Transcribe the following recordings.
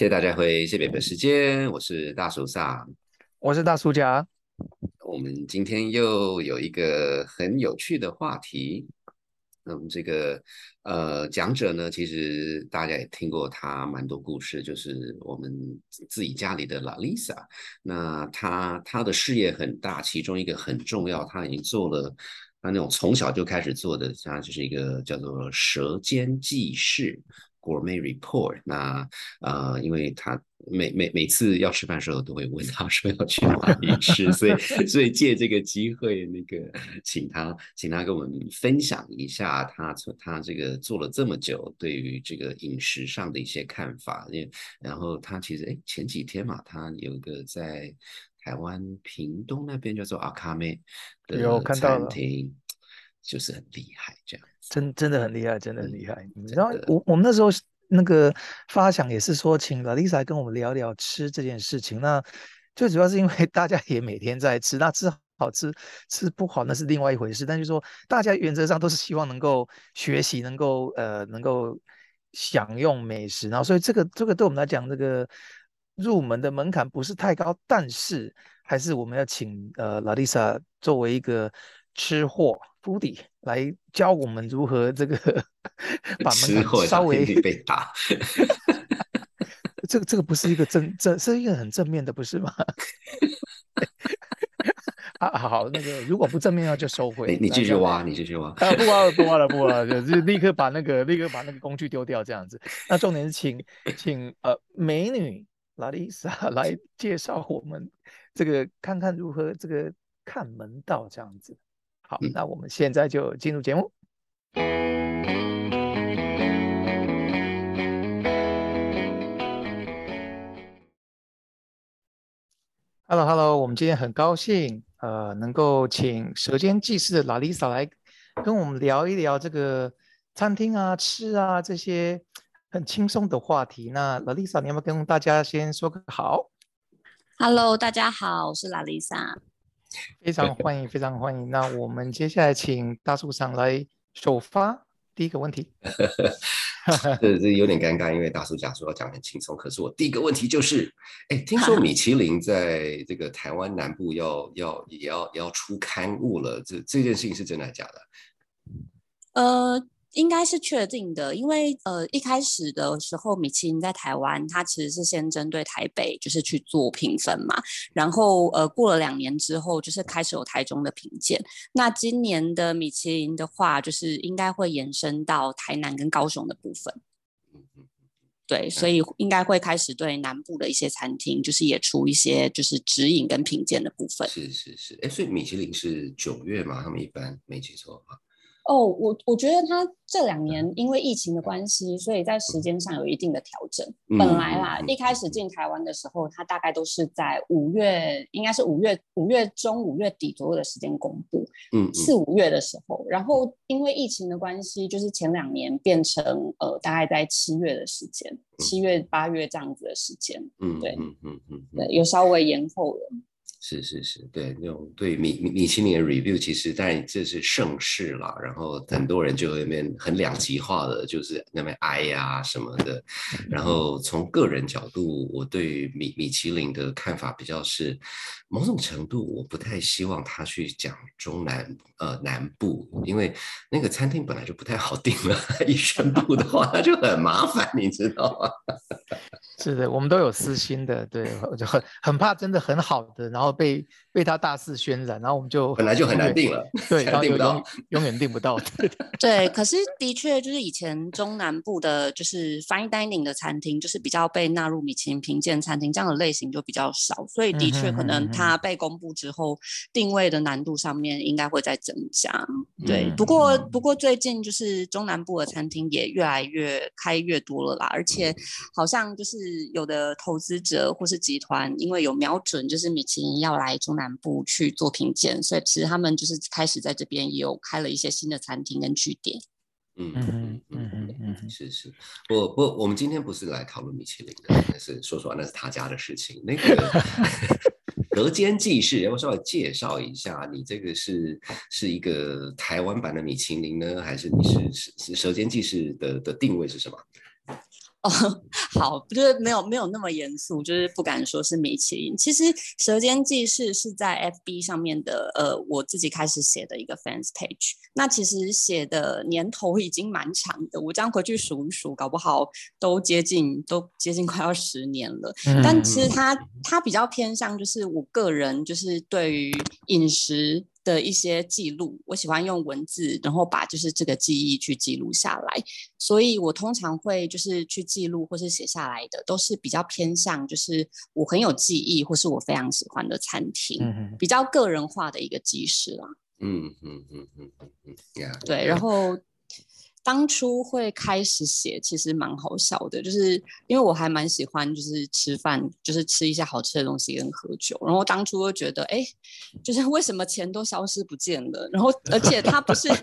谢谢大家回谢北的时间，我是大叔萨，我是大叔甲。我们今天又有一个很有趣的话题。那么这个呃讲者呢，其实大家也听过他蛮多故事，就是我们自己家里的拉丽莎。那他他的事业很大，其中一个很重要，他已经做了他那种从小就开始做的，他就是一个叫做《舌尖记事》。Gourmet Report，那呃，因为他每每每次要吃饭的时候，都会问他说要去哪里吃，所以所以借这个机会，那个请他请他跟我们分享一下他从他这个做了这么久，对于这个饮食上的一些看法。因为然后他其实哎前几天嘛，他有一个在台湾屏东那边叫做阿卡妹的餐厅，就是很厉害这样。真真的很厉害，真的很厉害。然后我我们那时候那个发想也是说，请 Lisa 跟我们聊聊吃这件事情。那最主要是因为大家也每天在吃，那吃好吃吃不好那是另外一回事。但是说大家原则上都是希望能够学习，能够呃能够享用美食。然后所以这个这个对我们来讲，这个入门的门槛不是太高，但是还是我们要请呃 Lisa 作为一个吃货。F o 来教我们如何这个 把门槛稍微被打，这个这个不是一个正正是一个很正面的，不是吗？啊好，那个如果不正面的话就收回。你继续挖，你继续挖。啊不挖了不挖了不挖了，就立刻把那个立刻把那个工具丢掉这样子。那重点是请请呃美女拉丽莎来介绍我们这个看看如何这个看门道这样子。好，那我们现在就进入节目。Hello，Hello，我们今天很高兴，呃，能够请舌尖记事的拉丽莎来跟我们聊一聊这个餐厅啊、吃啊这些很轻松的话题。那拉丽莎，你要不要跟大家先说个好？Hello，大家好，我是拉丽莎。非常欢迎，非常欢迎。那我们接下来请大树上来首发第一个问题。这这有点尴尬，因为大叔讲说要讲很轻松，可是我第一个问题就是，哎，听说米其林在这个台湾南部要要也要也要出刊物了，这这件事情是真的还是假的？呃。应该是确定的，因为呃一开始的时候，米其林在台湾，它其实是先针对台北就是去做评分嘛，然后呃过了两年之后，就是开始有台中的评鉴。那今年的米其林的话，就是应该会延伸到台南跟高雄的部分。对，所以应该会开始对南部的一些餐厅，就是也出一些就是指引跟评鉴的部分。是是是，哎，所以米其林是九月嘛？他们一般没记错的话。哦，我我觉得他这两年因为疫情的关系，所以在时间上有一定的调整。本来啦，一开始进台湾的时候，他大概都是在五月，应该是五月五月中、五月底左右的时间公布。嗯，四五月的时候，然后因为疫情的关系，就是前两年变成呃，大概在七月的时间，七月八月这样子的时间。嗯，对，嗯嗯嗯，对，有稍微延后了。是是是，对那种对米米米其林的 review，其实但这是盛世啦，然后很多人就那边很两极化的，就是那边哀呀什么的。然后从个人角度，我对米米其林的看法比较是，某种程度我不太希望他去讲中南呃南部，因为那个餐厅本来就不太好订了，一宣布的话那就很麻烦，你知道吗？是的，我们都有私心的，对，我就很很怕真的很好的，然后被被他大肆渲染，然后我们就本来就很难定了，对，然后定不到，永远定不到。对，可是的确就是以前中南部的，就是 fine dining 的餐厅，就是比较被纳入米其林评鉴餐厅这样的类型就比较少，所以的确可能它被公布之后，定位的难度上面应该会再增加。对，不过不过最近就是中南部的餐厅也越来越开越多了啦，而且好像就是。有的投资者或是集团，因为有瞄准，就是米其林要来中南部去做品鉴，所以其实他们就是开始在这边也有开了一些新的餐厅跟据点。嗯嗯嗯嗯嗯，是是，不不，我们今天不是来讨论米其林的，那是说实话，那是他家的事情。那个 隔间记事，要不稍微介绍一下，你这个是是一个台湾版的米其林呢，还是你是是舌尖记事的的定位是什么？哦，好，就是没有没有那么严肃，就是不敢说是米其林。其实《舌尖记事》是在 FB 上面的，呃，我自己开始写的一个 fans page。那其实写的年头已经蛮长的，我这样回去数一数，搞不好都接近都接近快要十年了。但其实它它比较偏向就是我个人就是对于饮食。的一些记录，我喜欢用文字，然后把就是这个记忆去记录下来。所以我通常会就是去记录或是写下来的，都是比较偏向就是我很有记忆或是我非常喜欢的餐厅，比较个人化的一个记事啦。嗯嗯嗯嗯嗯嗯，对，然后。当初会开始写，其实蛮好笑的，就是因为我还蛮喜欢，就是吃饭，就是吃一些好吃的东西跟喝酒。然后当初就觉得，哎，就是为什么钱都消失不见了？然后而且它不是。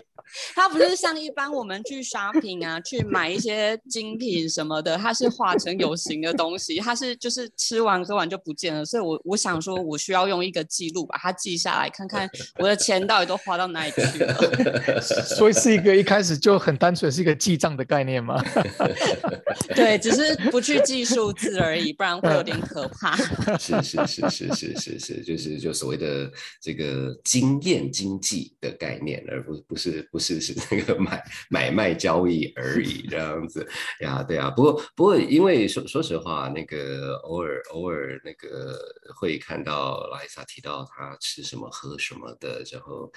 它不是像一般我们去 shopping 啊，去买一些精品什么的，它是化成有形的东西，它是就是吃完喝完就不见了。所以，我我想说，我需要用一个记录把它记下来，看看我的钱到底都花到哪里去了。所以是一个一开始就很单纯是一个记账的概念吗？对，只是不去记数字而已，不然会有点可怕。是是是是是是是，就是就所谓的这个经验经济的概念，而不不是不。是是那个买买卖交易而已这样子呀，对啊。不过不过，因为说说实话，那个偶尔偶尔那个会看到拉伊莎提到他吃什么喝什么的，然后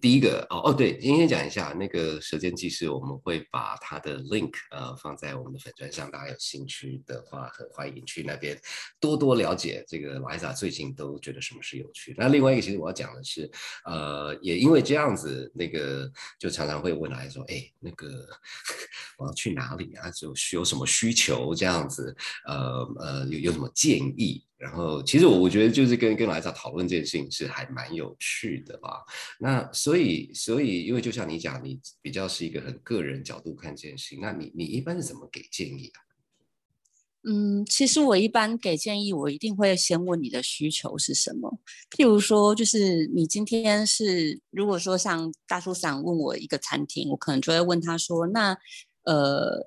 第一个哦哦对，今天讲一下那个舌尖记事，我们会把他的 link 呃放在我们的粉砖上，大家有兴趣的话，很欢迎去那边多多了解这个拉伊莎最近都觉得什么是有趣。那另外一个，其实我要讲的是，呃，也因为这样子那个。就常常会问来说，哎，那个我要去哪里啊？就有什么需求这样子？呃呃，有有什么建议？然后其实我我觉得就是跟跟来早讨论这件事情是还蛮有趣的吧。那所以所以因为就像你讲，你比较是一个很个人角度看这件事情，那你你一般是怎么给建议啊？嗯，其实我一般给建议，我一定会先问你的需求是什么。譬如说，就是你今天是，如果说像大叔想问我一个餐厅，我可能就会问他说：“那呃，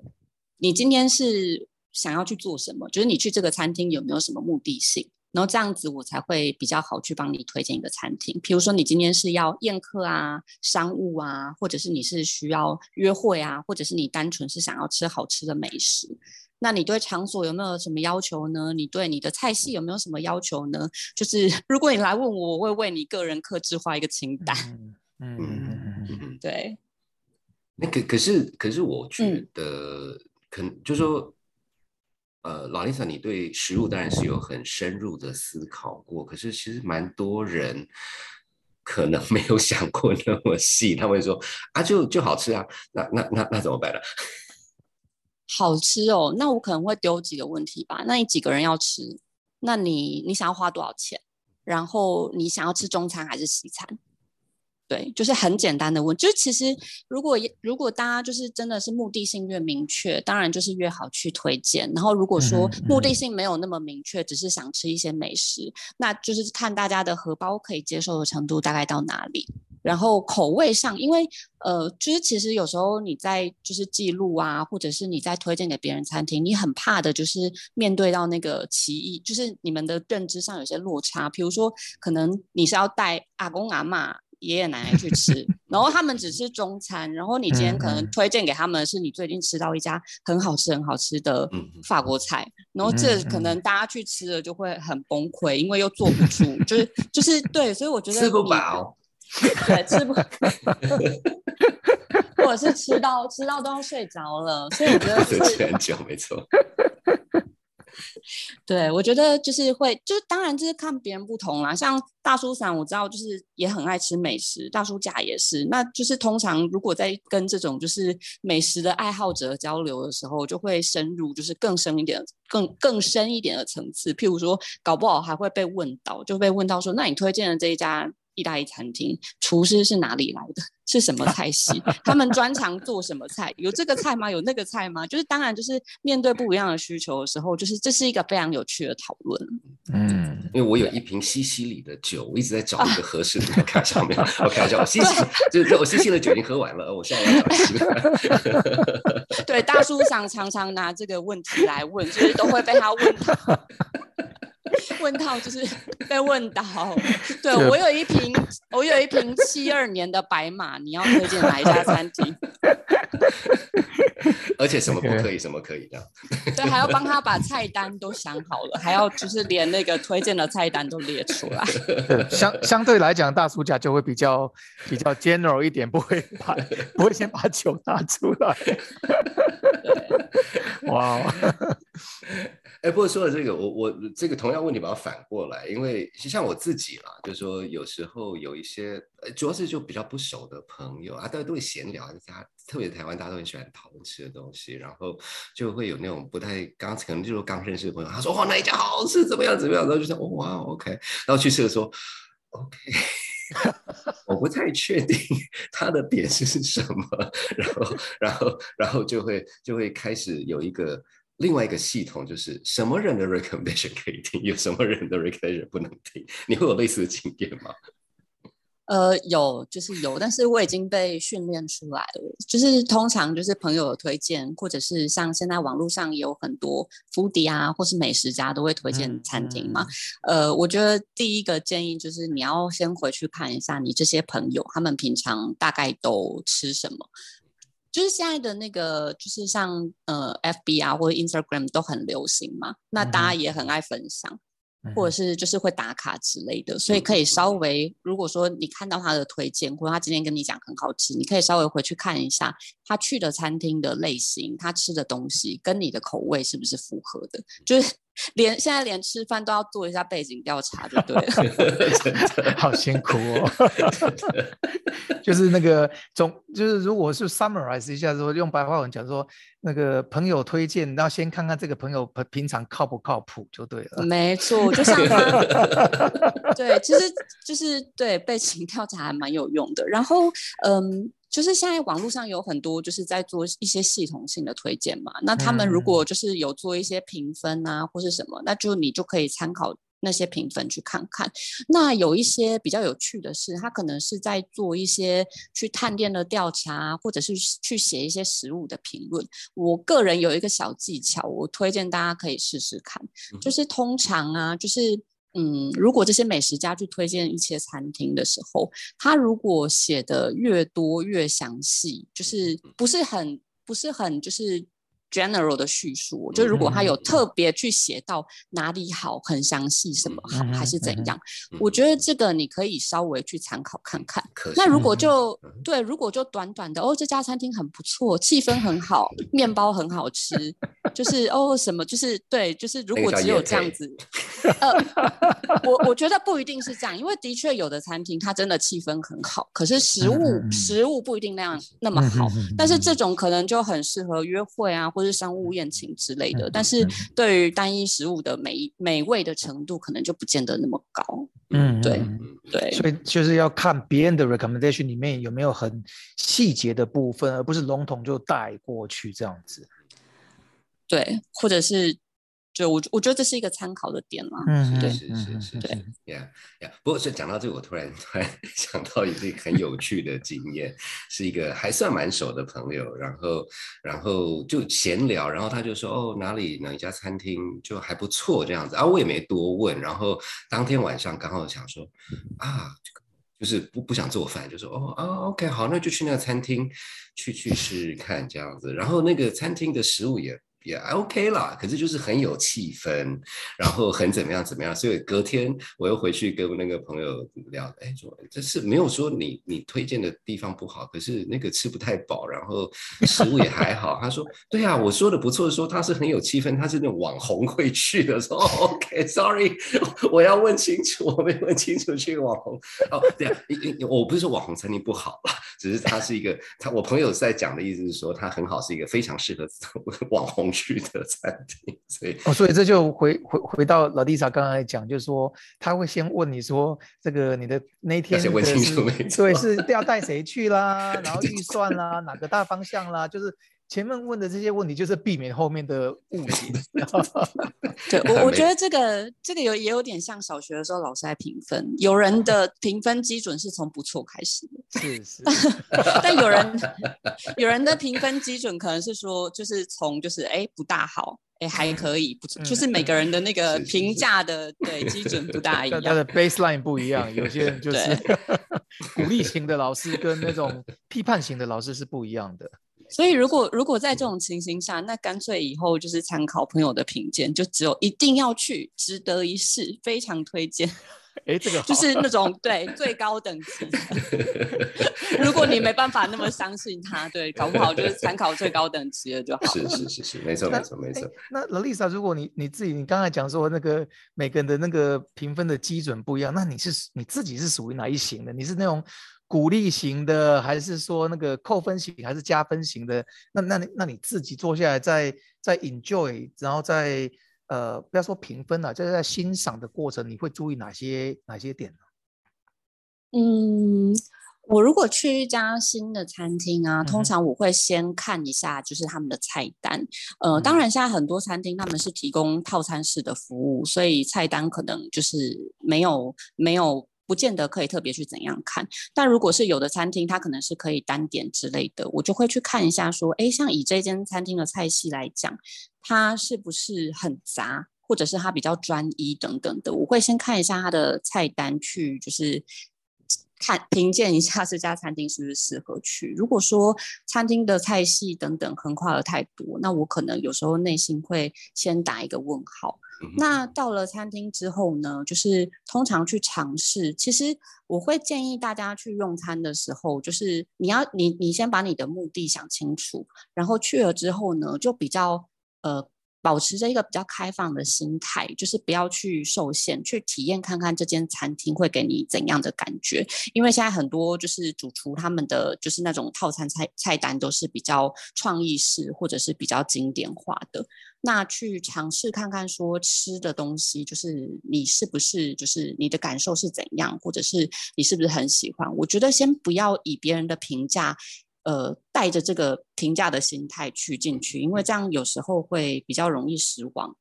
你今天是想要去做什么？就是你去这个餐厅有没有什么目的性？然后这样子我才会比较好去帮你推荐一个餐厅。譬如说，你今天是要宴客啊、商务啊，或者是你是需要约会啊，或者是你单纯是想要吃好吃的美食。”那你对场所有没有什么要求呢？你对你的菜系有没有什么要求呢？就是 如果你来问我，我会为你个人克制化一个清单。嗯嗯嗯，对。那可可是可是我觉得，可能就是说，呃，老丽莎，你对食物当然是有很深入的思考过，可是其实蛮多人可能没有想过那么细，他会说啊，就就好吃啊，那那那那怎么办呢？好吃哦，那我可能会丢几个问题吧。那你几个人要吃？那你你想要花多少钱？然后你想要吃中餐还是西餐？对，就是很简单的问。就是其实如果如果大家就是真的是目的性越明确，当然就是越好去推荐。然后如果说目的性没有那么明确，只是想吃一些美食，那就是看大家的荷包可以接受的程度大概到哪里。然后口味上，因为呃，就是其实有时候你在就是记录啊，或者是你在推荐给别人餐厅，你很怕的就是面对到那个歧义，就是你们的认知上有些落差。比如说，可能你是要带阿公阿妈、爷爷奶奶去吃，然后他们只吃中餐，然后你今天可能推荐给他们是你最近吃到一家很好吃、很好吃的法国菜，然后这可能大家去吃了就会很崩溃，因为又坐不住，就是就是对，所以我觉得吃不饱。对，吃不，或者是吃到吃到都要睡着了，所以我觉得吃很久，没错。对，我觉得就是会，就是当然就是看别人不同啦。像大叔伞，我知道就是也很爱吃美食，大叔甲也是。那就是通常如果在跟这种就是美食的爱好者交流的时候，就会深入就是更深一点、更更深一点的层次。譬如说，搞不好还会被问到，就被问到说，那你推荐的这一家。意大利餐厅，厨师是哪里来的？是什么菜系？他们专长做什么菜？有这个菜吗？有那个菜吗？就是当然，就是面对不一样的需求的时候，就是这是一个非常有趣的讨论。嗯，因为我有一瓶西西里的酒，我一直在找一个合适的。我开玩笑，我开玩笑，西西就是我西西的酒已经喝完了，我现在要找新的。对，大叔常常常拿这个问题来问，就是都会被他问到。就是 被问到，对我有一瓶，我有一瓶七二年的白马，你要推荐哪一家餐厅？而且什么不 可以，什么可以的？对，还要帮他把菜单都想好了，还要就是连那个推荐的菜单都列出来。相相对来讲，大叔家就会比较比较 general 一点，不会把不会先把酒拿出来。哇。哎，不过说了这个，我我这个同样问题把它反过来，因为像我自己啦，就是说有时候有一些，主要是就比较不熟的朋友啊，大家都会闲聊，大家特别台湾大家都很喜欢讨论吃的东西，然后就会有那种不太刚可能就是刚认识的朋友，他说哇那一家好吃，怎么样怎么样，然后就说哇 OK，然后去吃的时候 OK，我不太确定 他的点是什么，然后然后然后就会就会开始有一个。另外一个系统就是什么人的 recommendation 可以听，有什么人的 recommendation 不能听？你会有类似的经验吗？呃，有，就是有，但是我已经被训练出来了。就是通常就是朋友的推荐，或者是像现在网络上也有很多 foodie 啊，或是美食家都会推荐餐厅嘛。呃，我觉得第一个建议就是你要先回去看一下你这些朋友他们平常大概都吃什么。就是现在的那个，就是像呃，FB 啊或者 Instagram 都很流行嘛，那大家也很爱分享，或者是就是会打卡之类的，所以可以稍微，如果说你看到他的推荐，或者他今天跟你讲很好吃，你可以稍微回去看一下他去的餐厅的类型，他吃的东西跟你的口味是不是符合的，就是。连现在连吃饭都要做一下背景调查，就对了。好辛苦哦。就是那个总，就是如果是 summarize 一下说，用白话文讲说，那个朋友推荐，要先看看这个朋友平平常靠不靠谱就对了。没错，就像他，对，其实就是对背景调查还蛮有用的。然后，嗯。就是现在网络上有很多就是在做一些系统性的推荐嘛，那他们如果就是有做一些评分啊或是什么，那就你就可以参考那些评分去看看。那有一些比较有趣的是，他可能是在做一些去探店的调查，或者是去写一些食物的评论。我个人有一个小技巧，我推荐大家可以试试看，就是通常啊，就是。嗯，如果这些美食家去推荐一些餐厅的时候，他如果写的越多越详细，就是不是很不是很就是。general 的叙述，就如果他有特别去写到哪里好，很详细什么好，还是怎样，我觉得这个你可以稍微去参考看看。那如果就对，如果就短短的哦，这家餐厅很不错，气氛很好，面包很好吃，就是哦什么，就是对，就是如果只有这样子，呃，我我觉得不一定是这样，因为的确有的餐厅它真的气氛很好，可是食物食物不一定那样那么好，但是这种可能就很适合约会啊。或是商务宴请之类的，但是对于单一食物的美美味的程度，可能就不见得那么高。嗯，对对，所以就是要看别人的 recommendation 里面有没有很细节的部分，而不是笼统就带过去这样子。对，或者是。就我我觉得这是一个参考的点嘛，嗯，对，是是是，对呀呀。不过，是讲到这个，我突然突然 想到一个很有趣的经验，是一个还算蛮熟的朋友，然后然后就闲聊，然后他就说哦哪里哪一家餐厅就还不错这样子啊，我也没多问，然后当天晚上刚好想说啊，就是不不想做饭，就说哦啊 OK 好，那就去那个餐厅去去试试看这样子，然后那个餐厅的食物也。也 OK 啦，可是就是很有气氛，然后很怎么样怎么样，所以隔天我又回去跟那个朋友聊，哎，说这是没有说你你推荐的地方不好，可是那个吃不太饱，然后食物也还好。他说，对啊，我说的不错，说他是很有气氛，他是那种网红会去的。说 OK，Sorry，我要问清楚，我没问清楚去网红。哦，对啊，我不是说网红餐厅不好了，只是他是一个他我朋友在讲的意思是说他很好，是一个非常适合 网红。去的餐厅。所以哦，所以这就回回回到老弟萨刚才讲，就是说他会先问你说这个你的那天先问清楚没，对，是要带谁去啦，然后预算啦，哪个大方向啦，就是。前面问的这些问题，就是避免后面的误解。对 我，我觉得这个这个有也有点像小学的时候老师在评分，有人的 评分基准是从不错开始的，是是。但有人有人的评分基准可能是说，就是从就是哎不大好，哎还可以，不错就是每个人的那个评价的对基准不大一样，他的 baseline 不一样。有些人就是鼓励型的老师跟那种批判型的老师是不一样的。所以，如果如果在这种情形下，那干脆以后就是参考朋友的评鉴，就只有一定要去，值得一试，非常推荐。哎，这个就是那种对最高等级。如果你没办法那么相信他，对，搞不好就是参考最高等级的就好。是是是是，没错没错没错。那 Lisa，如果你你自己你刚才讲说那个每个人的那个评分的基准不一样，那你是你自己是属于哪一型的？你是那种？鼓励型的，还是说那个扣分型，还是加分型的？那那那你自己坐下来，再再 enjoy，然后再呃，不要说评分了，就是在欣赏的过程，你会注意哪些哪些点呢？嗯，我如果去一家新的餐厅啊，通常我会先看一下就是他们的菜单。呃，当然现在很多餐厅他们是提供套餐式的服务，所以菜单可能就是没有没有。不见得可以特别去怎样看，但如果是有的餐厅，它可能是可以单点之类的，我就会去看一下，说，哎，像以这间餐厅的菜系来讲，它是不是很杂，或者是它比较专一等等的，我会先看一下它的菜单，去就是看评鉴一下这家餐厅是不是适合去。如果说餐厅的菜系等等横跨的太多，那我可能有时候内心会先打一个问号。那到了餐厅之后呢，就是通常去尝试。其实我会建议大家去用餐的时候，就是你要你你先把你的目的想清楚，然后去了之后呢，就比较呃。保持着一个比较开放的心态，就是不要去受限，去体验看看这间餐厅会给你怎样的感觉。因为现在很多就是主厨他们的就是那种套餐菜菜单都是比较创意式或者是比较经典化的。那去尝试看看说吃的东西，就是你是不是就是你的感受是怎样，或者是你是不是很喜欢？我觉得先不要以别人的评价。呃，带着这个评价的心态去进去，因为这样有时候会比较容易失望。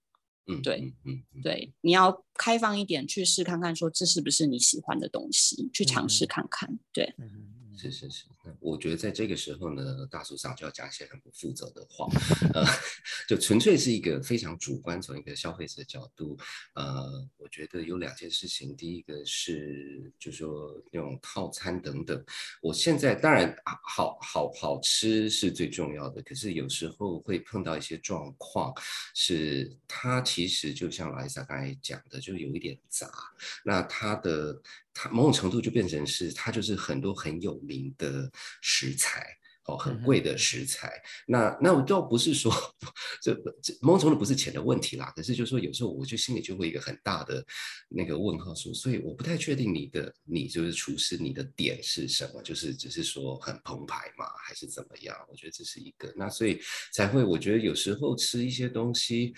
嗯，对，嗯，对，你要开放一点去试看看，说这是不是你喜欢的东西，去尝试看看。对，是是是。那我觉得在这个时候呢，大叔上就要讲一些很不负责的话，呃，就纯粹是一个非常主观，从一个消费者的角度，呃，我觉得有两件事情，第一个是就说那种套餐等等，我现在当然好好好吃是最重要的，可是有时候会碰到一些状况，是它其实就像莱莎刚才讲的，就有一点杂，那它的。它某种程度就变成是，它就是很多很有名的食材，哦，很贵的食材。那那我倒不是说，这这某种程度不是钱的问题啦。可是就是说，有时候我就心里就会一个很大的那个问号，说，所以我不太确定你的你就是厨师，你的点是什么？就是只是说很澎湃嘛，还是怎么样？我觉得这是一个。那所以才会，我觉得有时候吃一些东西，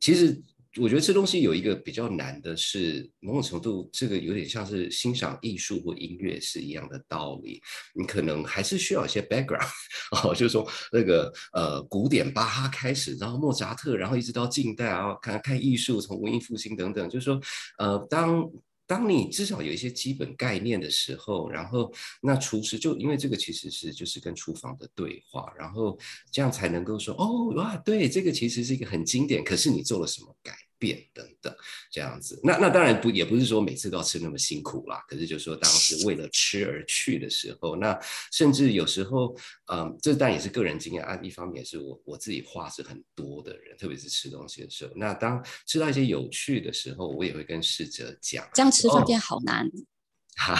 其实。我觉得这东西有一个比较难的是，某种程度这个有点像是欣赏艺术或音乐是一样的道理。你可能还是需要一些 background，哦，就是说那个呃古典巴哈开始，然后莫扎特，然后一直到近代，啊看看艺术，从文艺复兴等等，就是说呃当。当你至少有一些基本概念的时候，然后那厨师就因为这个其实是就是跟厨房的对话，然后这样才能够说哦哇，对，这个其实是一个很经典，可是你做了什么改？变等等这样子，那那当然不也不是说每次都要吃那么辛苦啦。可是就是说，当时为了吃而去的时候，那甚至有时候，嗯，这当然也是个人经验啊。一方面也是我我自己话是很多的人，特别是吃东西的时候。那当吃到一些有趣的时候，我也会跟侍者讲。这样吃饭店好难。哈，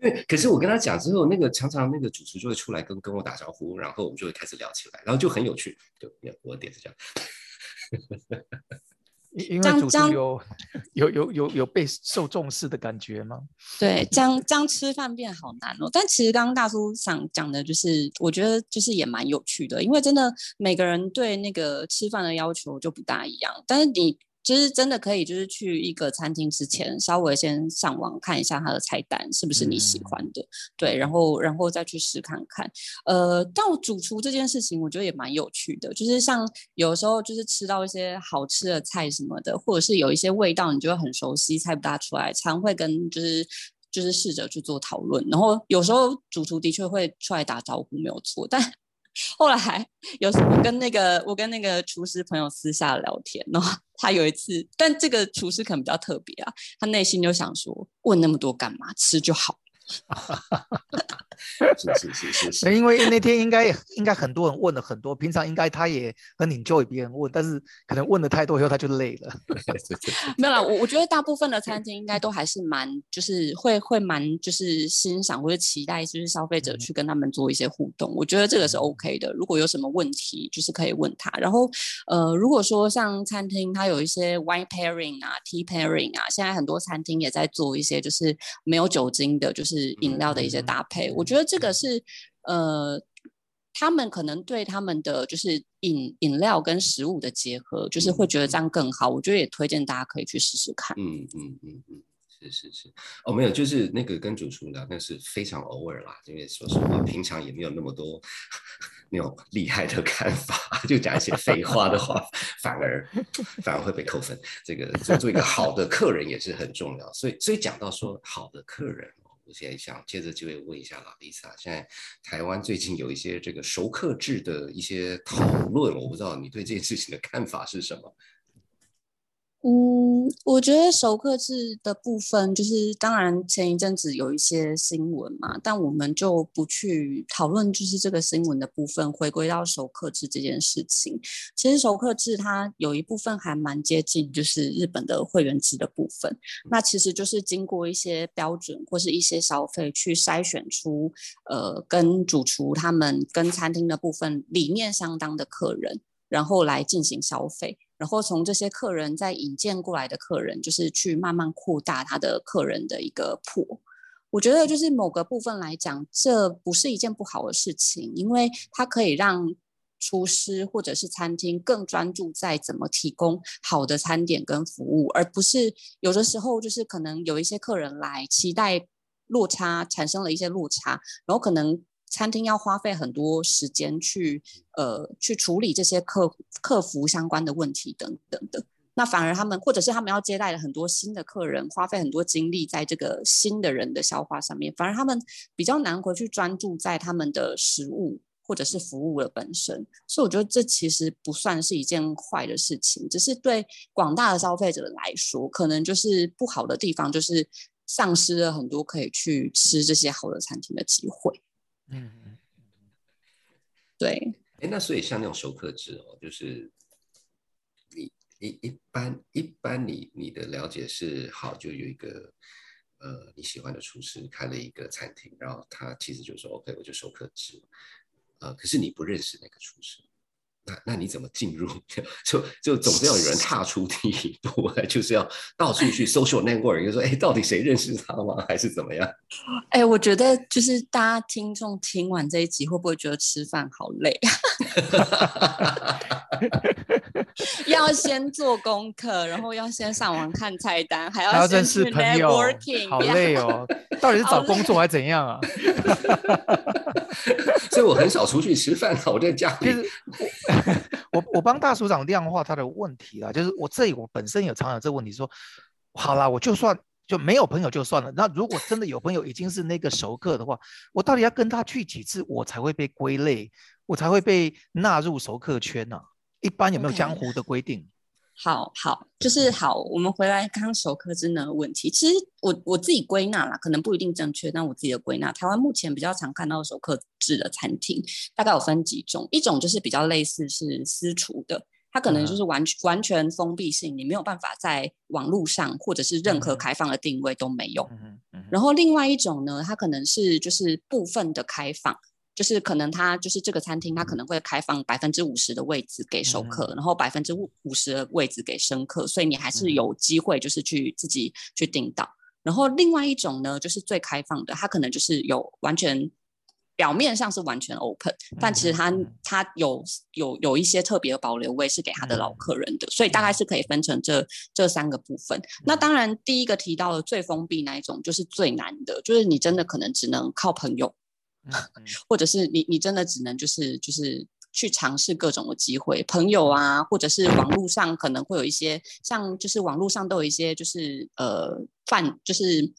对。可是我跟他讲之后，那个常常那个主厨就会出来跟跟我打招呼，然后我们就会开始聊起来，然后就很有趣。就我点是这样。因为主厨有有有有有被受重视的感觉吗？对，这样这样吃饭变好难哦。但其实刚刚大叔想讲的就是，我觉得就是也蛮有趣的，因为真的每个人对那个吃饭的要求就不大一样，但是你。其实真的可以，就是去一个餐厅之前，稍微先上网看一下它的菜单是不是你喜欢的，对，然后然后再去试看看。呃，到主厨这件事情，我觉得也蛮有趣的，就是像有时候就是吃到一些好吃的菜什么的，或者是有一些味道你就会很熟悉，猜不大出来，常会跟就是就是试着去做讨论，然后有时候主厨的确会出来打招呼，没有错，但。后来有时候跟那个我跟那个厨师朋友私下聊天，然后他有一次，但这个厨师可能比较特别啊，他内心就想说，问那么多干嘛？吃就好。是是是是，因为那天应该应该很多人问了很多，平常应该他也很 enjoy 别人问，但是可能问的太多以后他就累了。没有啦，我我觉得大部分的餐厅应该都还是蛮就是会会蛮就是欣赏或者期待就是消费者去跟他们做一些互动，我觉得这个是 OK 的。如果有什么问题，就是可以问他。然后呃，如果说像餐厅它有一些 wine pairing 啊，tea pairing 啊，现在很多餐厅也在做一些就是没有酒精的，就是饮料的一些搭配，我觉得。这个是呃，他们可能对他们的就是饮饮料跟食物的结合，就是会觉得这样更好。我觉得也推荐大家可以去试试看。嗯嗯嗯嗯，是是是。哦，没有，就是那个跟主厨聊，那是非常偶尔啦。因为说实话，平常也没有那么多 那种厉害的看法，就讲一些废话的话，反而反而会被扣分。这个做做一个好的客人也是很重要。所以所以讲到说好的客人。我现在想借着机会问一下老丽莎，现在台湾最近有一些这个熟客制的一些讨论，我不知道你对这件事情的看法是什么？嗯，我觉得熟客制的部分，就是当然前一阵子有一些新闻嘛，但我们就不去讨论，就是这个新闻的部分，回归到熟客制这件事情。其实熟客制它有一部分还蛮接近，就是日本的会员制的部分。那其实就是经过一些标准或是一些消费去筛选出，呃，跟主厨他们跟餐厅的部分理念相当的客人，然后来进行消费。然后从这些客人再引荐过来的客人，就是去慢慢扩大他的客人的一个铺。我觉得就是某个部分来讲，这不是一件不好的事情，因为它可以让厨师或者是餐厅更专注在怎么提供好的餐点跟服务，而不是有的时候就是可能有一些客人来期待落差产生了一些落差，然后可能。餐厅要花费很多时间去呃去处理这些客客服相关的问题等等的，那反而他们或者是他们要接待了很多新的客人，花费很多精力在这个新的人的消化上面，反而他们比较难回去专注在他们的食物或者是服务的本身。所以我觉得这其实不算是一件坏的事情，只是对广大的消费者来说，可能就是不好的地方就是丧失了很多可以去吃这些好的餐厅的机会。嗯嗯，对，哎，那所以像那种熟客制哦，就是你一一般一般你你的了解是好，就有一个呃你喜欢的厨师开了一个餐厅，然后他其实就说 OK，我就熟客制，呃，可是你不认识那个厨师。那那你怎么进入？就就总是要有人踏出第一步，就是要到处去 social network，就说哎，到底谁认识他吗？还是怎么样？哎，我觉得就是大家听众听完这一集，会不会觉得吃饭好累？要先做功课，然后要先上网看菜单，还要认识朋友，好累哦！到底是找工作还是怎样啊？所以我很少出去吃饭了，我在家里。我我帮大署长量化他的问题啊，就是我这里我本身有常有这个问题，说好啦，我就算就没有朋友就算了，那如果真的有朋友已经是那个熟客的话，我到底要跟他去几次，我才会被归类，我才会被纳入熟客圈呢？一般有没有江湖的规定？好好，就是好。我们回来刚刚熟客制的问题，其实我我自己归纳啦，可能不一定正确，但我自己的归纳，台湾目前比较常看到熟客制的餐厅，大概有分几种。一种就是比较类似是私厨的，它可能就是完全完全封闭性，你没有办法在网络上或者是任何开放的定位都没有。然后另外一种呢，它可能是就是部分的开放。就是可能他就是这个餐厅，他可能会开放百分之五十的位置给熟客，然后百分之五五十的位置给生客，所以你还是有机会就是去自己去订到。然后另外一种呢，就是最开放的，它可能就是有完全。表面上是完全 open，但其实他他有有有一些特别的保留位是给他的老客人的，所以大概是可以分成这这三个部分。那当然，第一个提到的最封闭那一种就是最难的，就是你真的可能只能靠朋友，或者是你你真的只能就是就是去尝试各种的机会，朋友啊，或者是网络上可能会有一些像就是网络上都有一些就是呃饭就是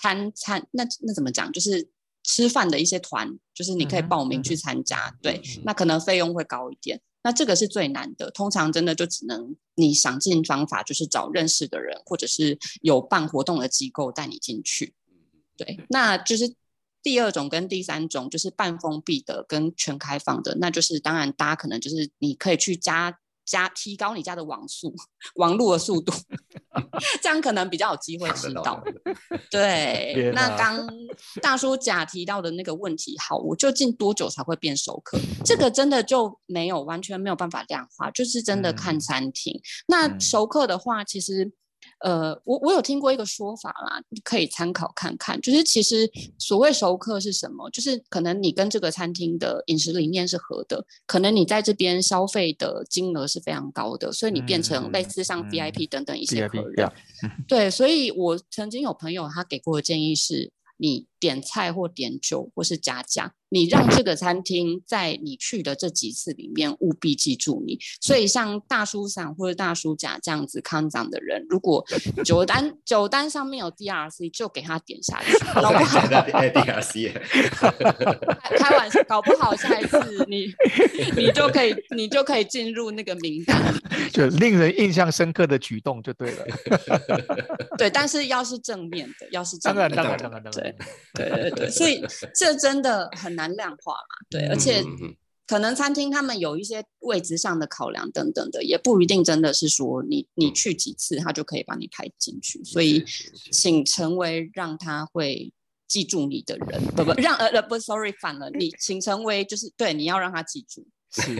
餐餐那那怎么讲就是。吃饭的一些团，就是你可以报名去参加，对，那可能费用会高一点。那这个是最难的，通常真的就只能你想尽方法，就是找认识的人，或者是有办活动的机构带你进去。对，那就是第二种跟第三种，就是半封闭的跟全开放的，那就是当然大家可能就是你可以去加。加提高你家的网速，网络的速度，这样可能比较有机会吃到。对，那刚大叔甲提到的那个问题，好，我究竟多久才会变熟客？这个真的就没有完全没有办法量化，就是真的看餐厅。那熟客的话，其实。呃，我我有听过一个说法啦，可以参考看看。就是其实所谓熟客是什么？就是可能你跟这个餐厅的饮食理念是合的，可能你在这边消费的金额是非常高的，所以你变成类似像 VIP 等等一些客人。对，所以我曾经有朋友他给过的建议是。你点菜或点酒或是加价，你让这个餐厅在你去的这几次里面务必记住你。所以像大叔伞或者大叔甲这样子康长的人，如果酒单酒单上面有 DRC，就给他点下去。搞不好 DRC，开玩笑，搞不好下一次你你就可以你就可以进入那个名单，就令人印象深刻的举动就对了。对，但是要是正面的，要是当然当然当然当然。对对对对，所以 这真的很难量化嘛。对，而且可能餐厅他们有一些位置上的考量等等的，也不一定真的是说你你去几次他就可以把你排进去。所以，请成为让他会记住你的人，不不让呃呃不，sorry 反了，你请成为就是对你要让他记住。是，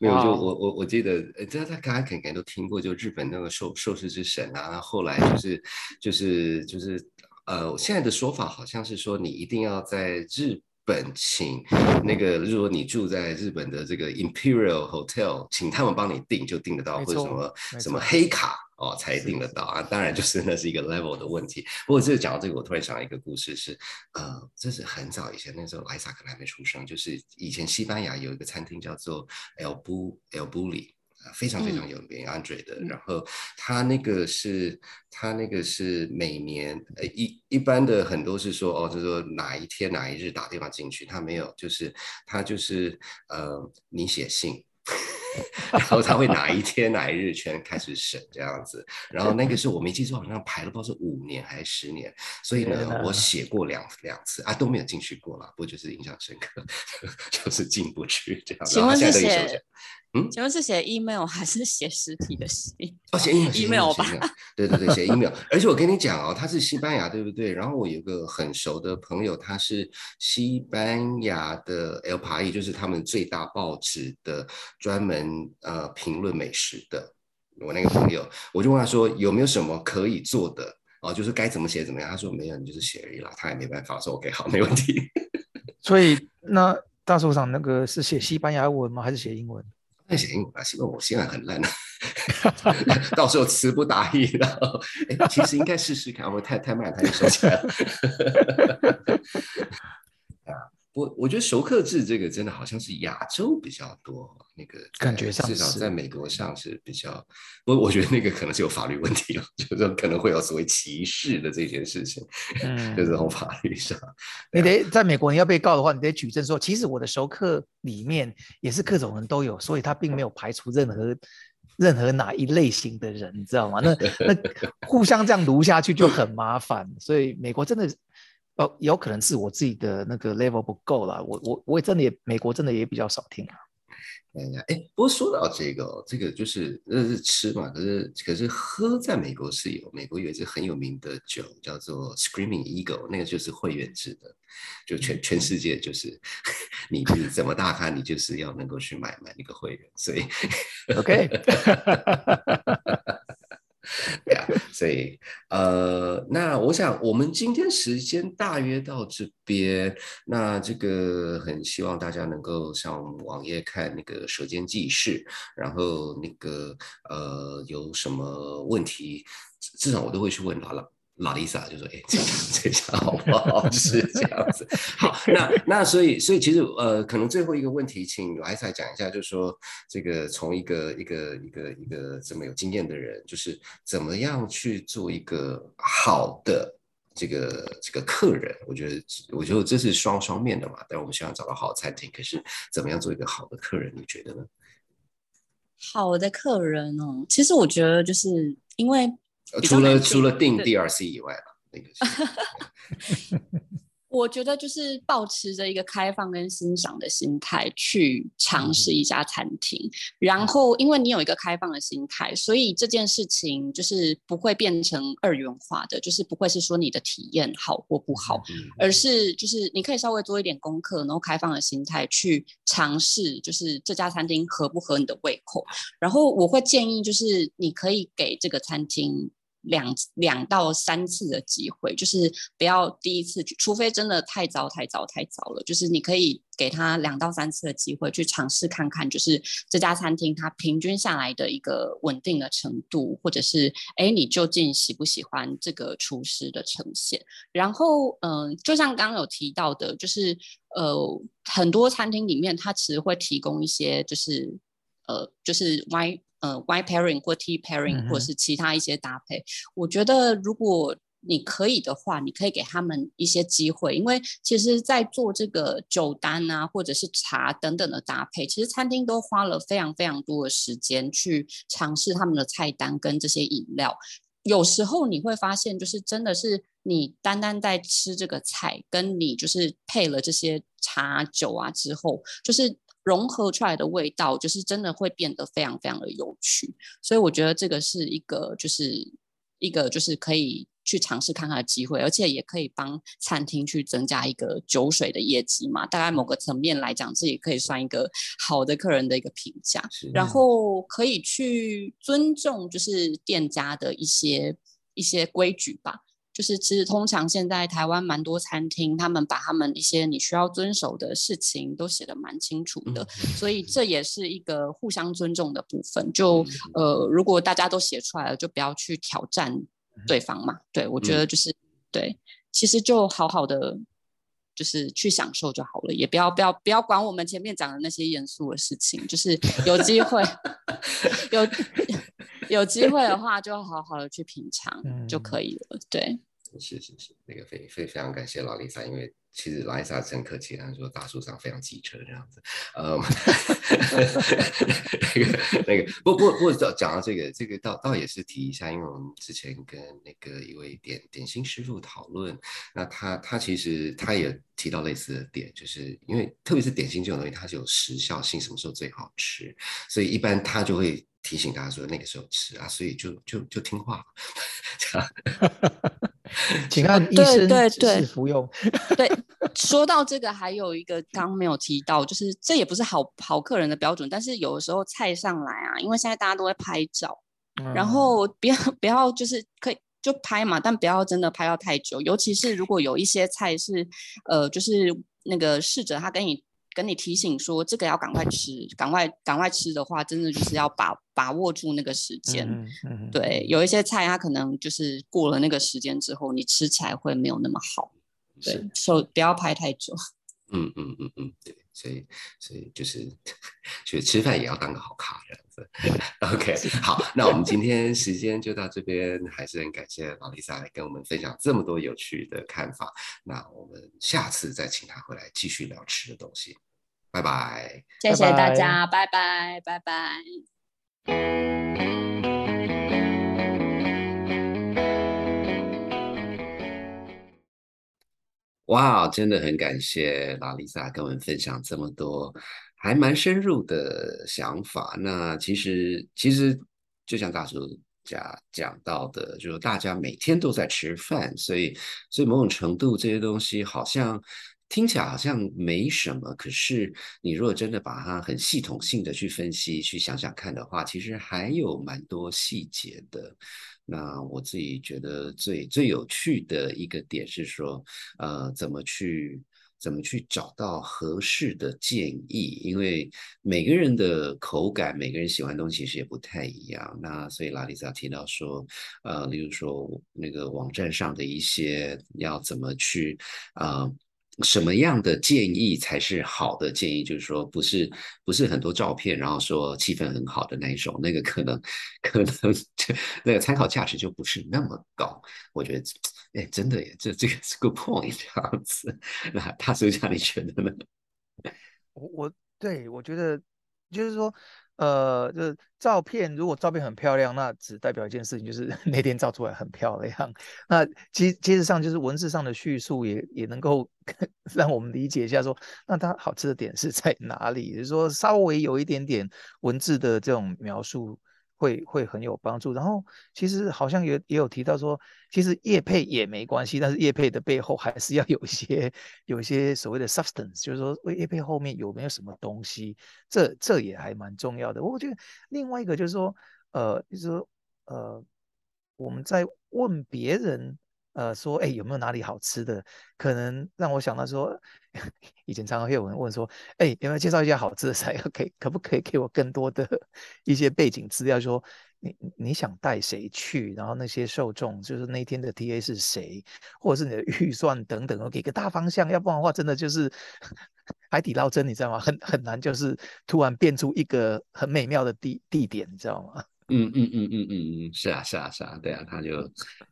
没有就我我我记得，呃，这他刚刚肯定都听过，就日本那个寿寿司之神啊，后来就是就是就是。呃，现在的说法好像是说，你一定要在日本请那个，如果你住在日本的这个 Imperial Hotel，请他们帮你订就订得到，或者什么什么黑卡哦才订得到啊。当然，就是那是一个 level 的问题。不过，这个讲到这个，我突然想到一个故事，是呃，这是很早以前，那时候莱萨可能还没出生，就是以前西班牙有一个餐厅叫做 El Bu El Bulli。非常非常有名，Andre 的。然后他那个是，他那个是每年，呃，一一般的很多是说，哦，就是说哪一天哪一日打电话进去，他没有，就是他就是，呃，你写信。然后他会哪一天哪一日全开始审这样子，然后那个是我没记错，好像排了不知道是五年还是十年，所以呢，我写过两两次啊都没有进去过了，不过就是印象深刻，就是进不去这样。请问是写？嗯，请问是写 email 还是写实体的信？哦，写 email，email 吧。对对对，写 email。而且我跟你讲哦，他是西班牙，对不对？然后我有个很熟的朋友，他是西班牙的 El País，就是他们最大报纸的专门呃评论美食的。我那个朋友，我就问他说有没有什么可以做的哦，就是该怎么写怎么样。他说没有，你就是写而已啦。他也没办法说 OK，好，没问题。所以那大首长那个是写西班牙文吗？还是写英文？那写英文啊，希望我现在很烂啊，到时候词不达意了。哎，其实应该试试看，我太太慢，他就收起来了。我我觉得熟客制这个真的好像是亚洲比较多，那个感觉上至少在美国上是比较，不过我觉得那个可能是有法律问题了，就是可能会有所谓歧视的这件事情，嗯，就是从法律上，你得在美国你要被告的话，你得举证说，其实我的熟客里面也是各种人都有，所以他并没有排除任何任何哪一类型的人，你知道吗？那那 互相这样读下去就很麻烦，所以美国真的。哦，有可能是我自己的那个 level 不够了。我我我也真的也美国真的也比较少听啊。哎呀，哎，不过说到这个，这个就是那是吃嘛，可是可是喝，在美国是有，美国有一支很有名的酒叫做 Screaming Eagle，那个就是会员制的，就全全世界就是 你你怎么大咖，你就是要能够去买买那个会员，所以 OK。所以呃，那我想我们今天时间大约到这边，那这个很希望大家能够上网页看那个舌尖记事，然后那个呃有什么问题，至少我都会去问他了。老丽莎就说：“哎，这这下好不好 是？这样子好。那那所以所以其实呃，可能最后一个问题，请老丽莎讲一下，就是说这个从一个一个一个一个这么有经验的人，就是怎么样去做一个好的这个这个客人？我觉得我觉得这是双双面的嘛。但我们希望找到好的餐厅，可是怎么样做一个好的客人？你觉得呢？好的客人哦，其实我觉得就是因为。除了除了定 DRC 以外吧，那个。我觉得就是保持着一个开放跟欣赏的心态去尝试一家餐厅，然后因为你有一个开放的心态，所以这件事情就是不会变成二元化的，就是不会是说你的体验好或不好，而是就是你可以稍微做一点功课，然后开放的心态去尝试，就是这家餐厅合不合你的胃口。然后我会建议就是你可以给这个餐厅。两两到三次的机会，就是不要第一次去，除非真的太糟太糟太糟了。就是你可以给他两到三次的机会去尝试看看，就是这家餐厅它平均下来的一个稳定的程度，或者是哎你究竟喜不喜欢这个厨师的呈现？然后嗯，就像刚刚有提到的，就是呃很多餐厅里面它其实会提供一些就是呃就是 Y。呃，Y pairing 或 T pairing 或是其他一些搭配，我觉得如果你可以的话，你可以给他们一些机会，因为其实，在做这个酒单啊，或者是茶等等的搭配，其实餐厅都花了非常非常多的时间去尝试他们的菜单跟这些饮料。有时候你会发现，就是真的是你单单在吃这个菜，跟你就是配了这些茶酒啊之后，就是。融合出来的味道，就是真的会变得非常非常的有趣，所以我觉得这个是一个，就是一个就是可以去尝试看看的机会，而且也可以帮餐厅去增加一个酒水的业绩嘛。大概某个层面来讲，这也可以算一个好的客人的一个评价。然后可以去尊重，就是店家的一些一些规矩吧。就是其实通常现在台湾蛮多餐厅，他们把他们一些你需要遵守的事情都写的蛮清楚的，所以这也是一个互相尊重的部分。就呃，如果大家都写出来了，就不要去挑战对方嘛。对我觉得就是对，其实就好好的就是去享受就好了，也不要不要不要管我们前面讲的那些严肃的事情。就是有机会 有 有机会的话，就好好的去品尝就可以了。对。是是是，那个非非非常感谢劳丽莎，因为其实老丽莎真客气，她说大树上非常机车这样子，呃，那个那个不不不讲讲到这个这个倒倒也是提一下，因为我们之前跟那个一位点点心师傅讨论，那他他其实他也提到类似的点，就是因为特别是点心这种东西，它是有时效性，什么时候最好吃，所以一般他就会提醒大家说那个时候吃啊，所以就就就听话，这样。请按医生指示服用。对，说到这个，还有一个刚没有提到，就是这也不是好好客人的标准，但是有的时候菜上来啊，因为现在大家都会拍照，然后不要 不要就是可以就拍嘛，但不要真的拍到太久，尤其是如果有一些菜是呃，就是那个侍者他跟你。跟你提醒说这个要赶快吃，赶快赶快吃的话，真的就是要把把握住那个时间。对，有一些菜它可能就是过了那个时间之后，你吃起来会没有那么好。对，手不要拍太久。嗯嗯嗯嗯，对，所以所以就是，所以吃饭也要当个好咖这样子。OK，好，那我们今天时间就到这边，还是很感谢老丽莎来跟我们分享这么多有趣的看法。那我们下次再请她回来继续聊吃的东西。拜拜，谢谢大家，拜拜，拜拜。哇，真的很感谢拉丽莎跟我们分享这么多，还蛮深入的想法。那其实其实就像大叔讲讲到的，就是大家每天都在吃饭，所以所以某种程度这些东西好像。听起来好像没什么，可是你如果真的把它很系统性的去分析、去想想看的话，其实还有蛮多细节的。那我自己觉得最最有趣的一个点是说，呃，怎么去怎么去找到合适的建议？因为每个人的口感、每个人喜欢的东西其实也不太一样。那所以拉里萨提到说，呃，例如说那个网站上的一些要怎么去啊？什么样的建议才是好的建议？就是说，不是不是很多照片，然后说气氛很好的那一种，那个可能可能就那个参考价值就不是那么高。我觉得，哎，真的耶，这这个是个 point 这样子。那大叔家你觉得呢？我我对我觉得就是说。呃，就是照片，如果照片很漂亮，那只代表一件事情，就是 那天照出来很漂亮。那其其实上就是文字上的叙述，也也能够 让我们理解一下，说那它好吃的点是在哪里？就是说稍微有一点点文字的这种描述。会会很有帮助，然后其实好像也也有提到说，其实叶配也没关系，但是叶配的背后还是要有一些有一些所谓的 substance，就是说叶配后面有没有什么东西，这这也还蛮重要的。我觉得另外一个就是说，呃，就是说，呃，我们在问别人。呃，说哎，有没有哪里好吃的？可能让我想到说，以前常常会有人问说，哎，有没有介绍一些好吃的菜？可以，可不可以给我更多的 一些背景资料？说你你想带谁去？然后那些受众，就是那天的 T A 是谁，或者是你的预算等等，给个大方向。要不然的话，真的就是 海底捞针，你知道吗？很很难，就是突然变出一个很美妙的地地点，你知道吗？嗯嗯嗯嗯嗯嗯，是啊是啊是啊，对啊，他就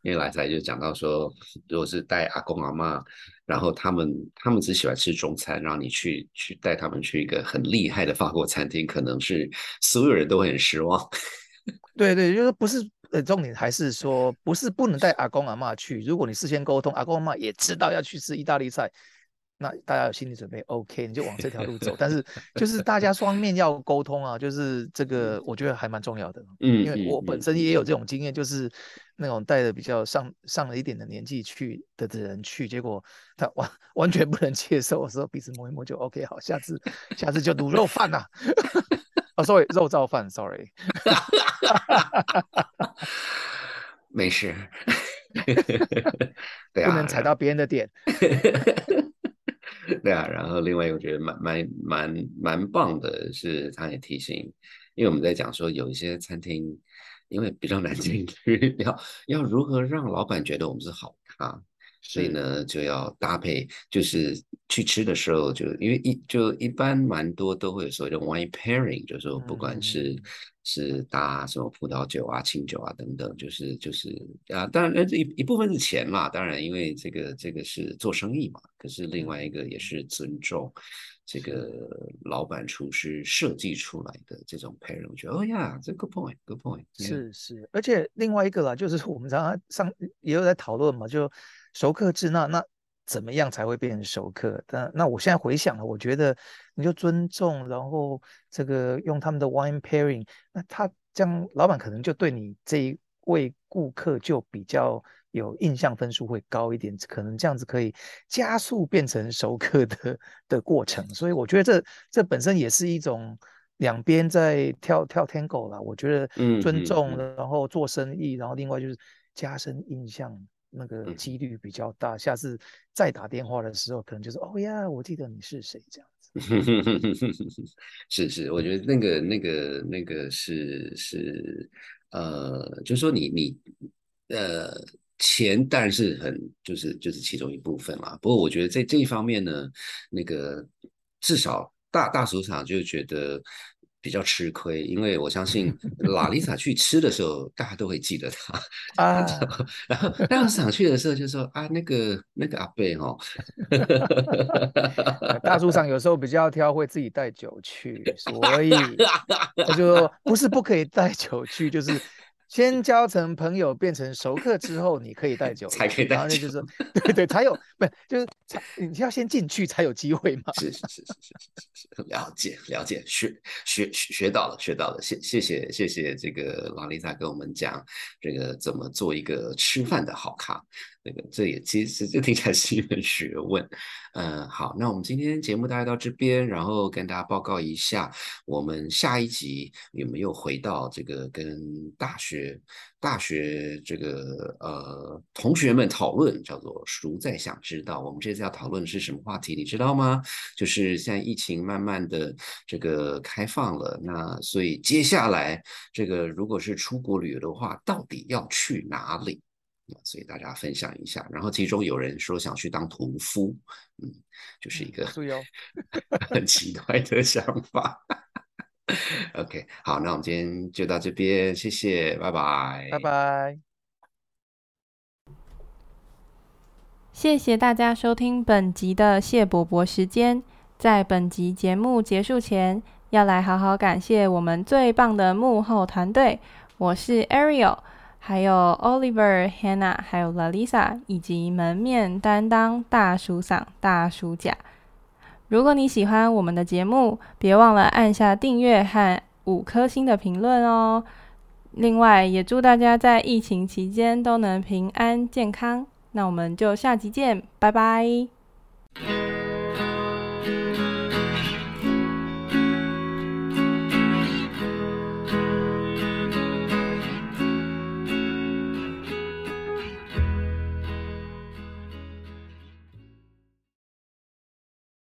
因为来才就讲到说，如果是带阿公阿妈，然后他们他们只喜欢吃中餐，让你去去带他们去一个很厉害的法国餐厅，可能是所有人都很失望。对对，就是不是呃重点还是说不是不能带阿公阿妈去，如果你事先沟通，阿公阿妈也知道要去吃意大利菜。那大家有心理准备，OK，你就往这条路走。但是 就是大家双面要沟通啊，就是这个我觉得还蛮重要的。嗯，因为我本身也有这种经验，就是那种带着比较上上了一点的年纪去的的人去，结果他完完全不能接受的时候，彼此摸一摸就 OK，好，下次下次就卤肉饭呐。哦，sorry，肉燥饭，sorry。没事。不能踩到别人的点。对啊，然后另外我觉得蛮蛮蛮蛮棒的是，他也提醒，因为我们在讲说有一些餐厅，因为比较难进去，要要如何让老板觉得我们是好咖。所以呢，就要搭配，就是去吃的时候，就因为一就一般蛮多都会有所谓的 wine pairing，就是说不管是是搭什么葡萄酒啊、清酒啊等等，就是就是啊，当然一一部分是钱嘛，当然因为这个这个是做生意嘛，可是另外一个也是尊重这个老板厨师设计出来的这种 pairing，我觉得哦呀，这 good point，good point，是是，而且另外一个啦，就是 我们常常上也有在讨论嘛，就。熟客制，那那怎么样才会变成熟客？但那我现在回想了，我觉得你就尊重，然后这个用他们的 wine pairing，那他这样老板可能就对你这一位顾客就比较有印象分数会高一点，可能这样子可以加速变成熟客的的过程。所以我觉得这这本身也是一种两边在跳跳 tango 啦。我觉得尊重，然后做生意，然后另外就是加深印象。那个几率比较大，下次再打电话的时候，可能就是哦呀，我记得你是谁这样子。是是，我觉得那个那个那个是是呃，就说你你呃，钱当然是很就是就是其中一部分啦。不过我觉得在这一方面呢，那个至少大大赌场就觉得。比较吃亏，因为我相 信拉丽萨去吃的时候，大家都会记得他 啊。然后大叔去的时候就说啊，那个那个阿贝哦，大树上有时候比较挑，会自己带酒去，所以他就说不是不可以带酒去，就是先交成朋友变成熟客之后，你可以带 酒，才可以带酒。然后那就是 对对，才有不就是才你要先进去才有机会嘛。是是是是是是，了解了解，学学学到了学到了，谢谢谢谢谢这个王丽萨跟我们讲这个怎么做一个吃饭的好咖。这个这也其实这听起来是一门学问，嗯，好，那我们今天节目大概到这边，然后跟大家报告一下，我们下一集有没有回到这个跟大学大学这个呃同学们讨论，叫做“孰在想知道”。我们这次要讨论的是什么话题，你知道吗？就是现在疫情慢慢的这个开放了，那所以接下来这个如果是出国旅游的话，到底要去哪里？所以大家分享一下，然后其中有人说想去当屠夫，嗯，就是一个 很奇怪的想法。OK，好，那我们今天就到这边，谢谢，拜拜，拜拜，谢谢大家收听本集的谢伯伯时间。在本集节目结束前，要来好好感谢我们最棒的幕后团队，我是 Ariel。还有 Oliver、Hannah，还有 Lalisa，以及门面担当大叔嗓、大叔甲。如果你喜欢我们的节目，别忘了按下订阅和五颗星的评论哦。另外，也祝大家在疫情期间都能平安健康。那我们就下集见，拜拜。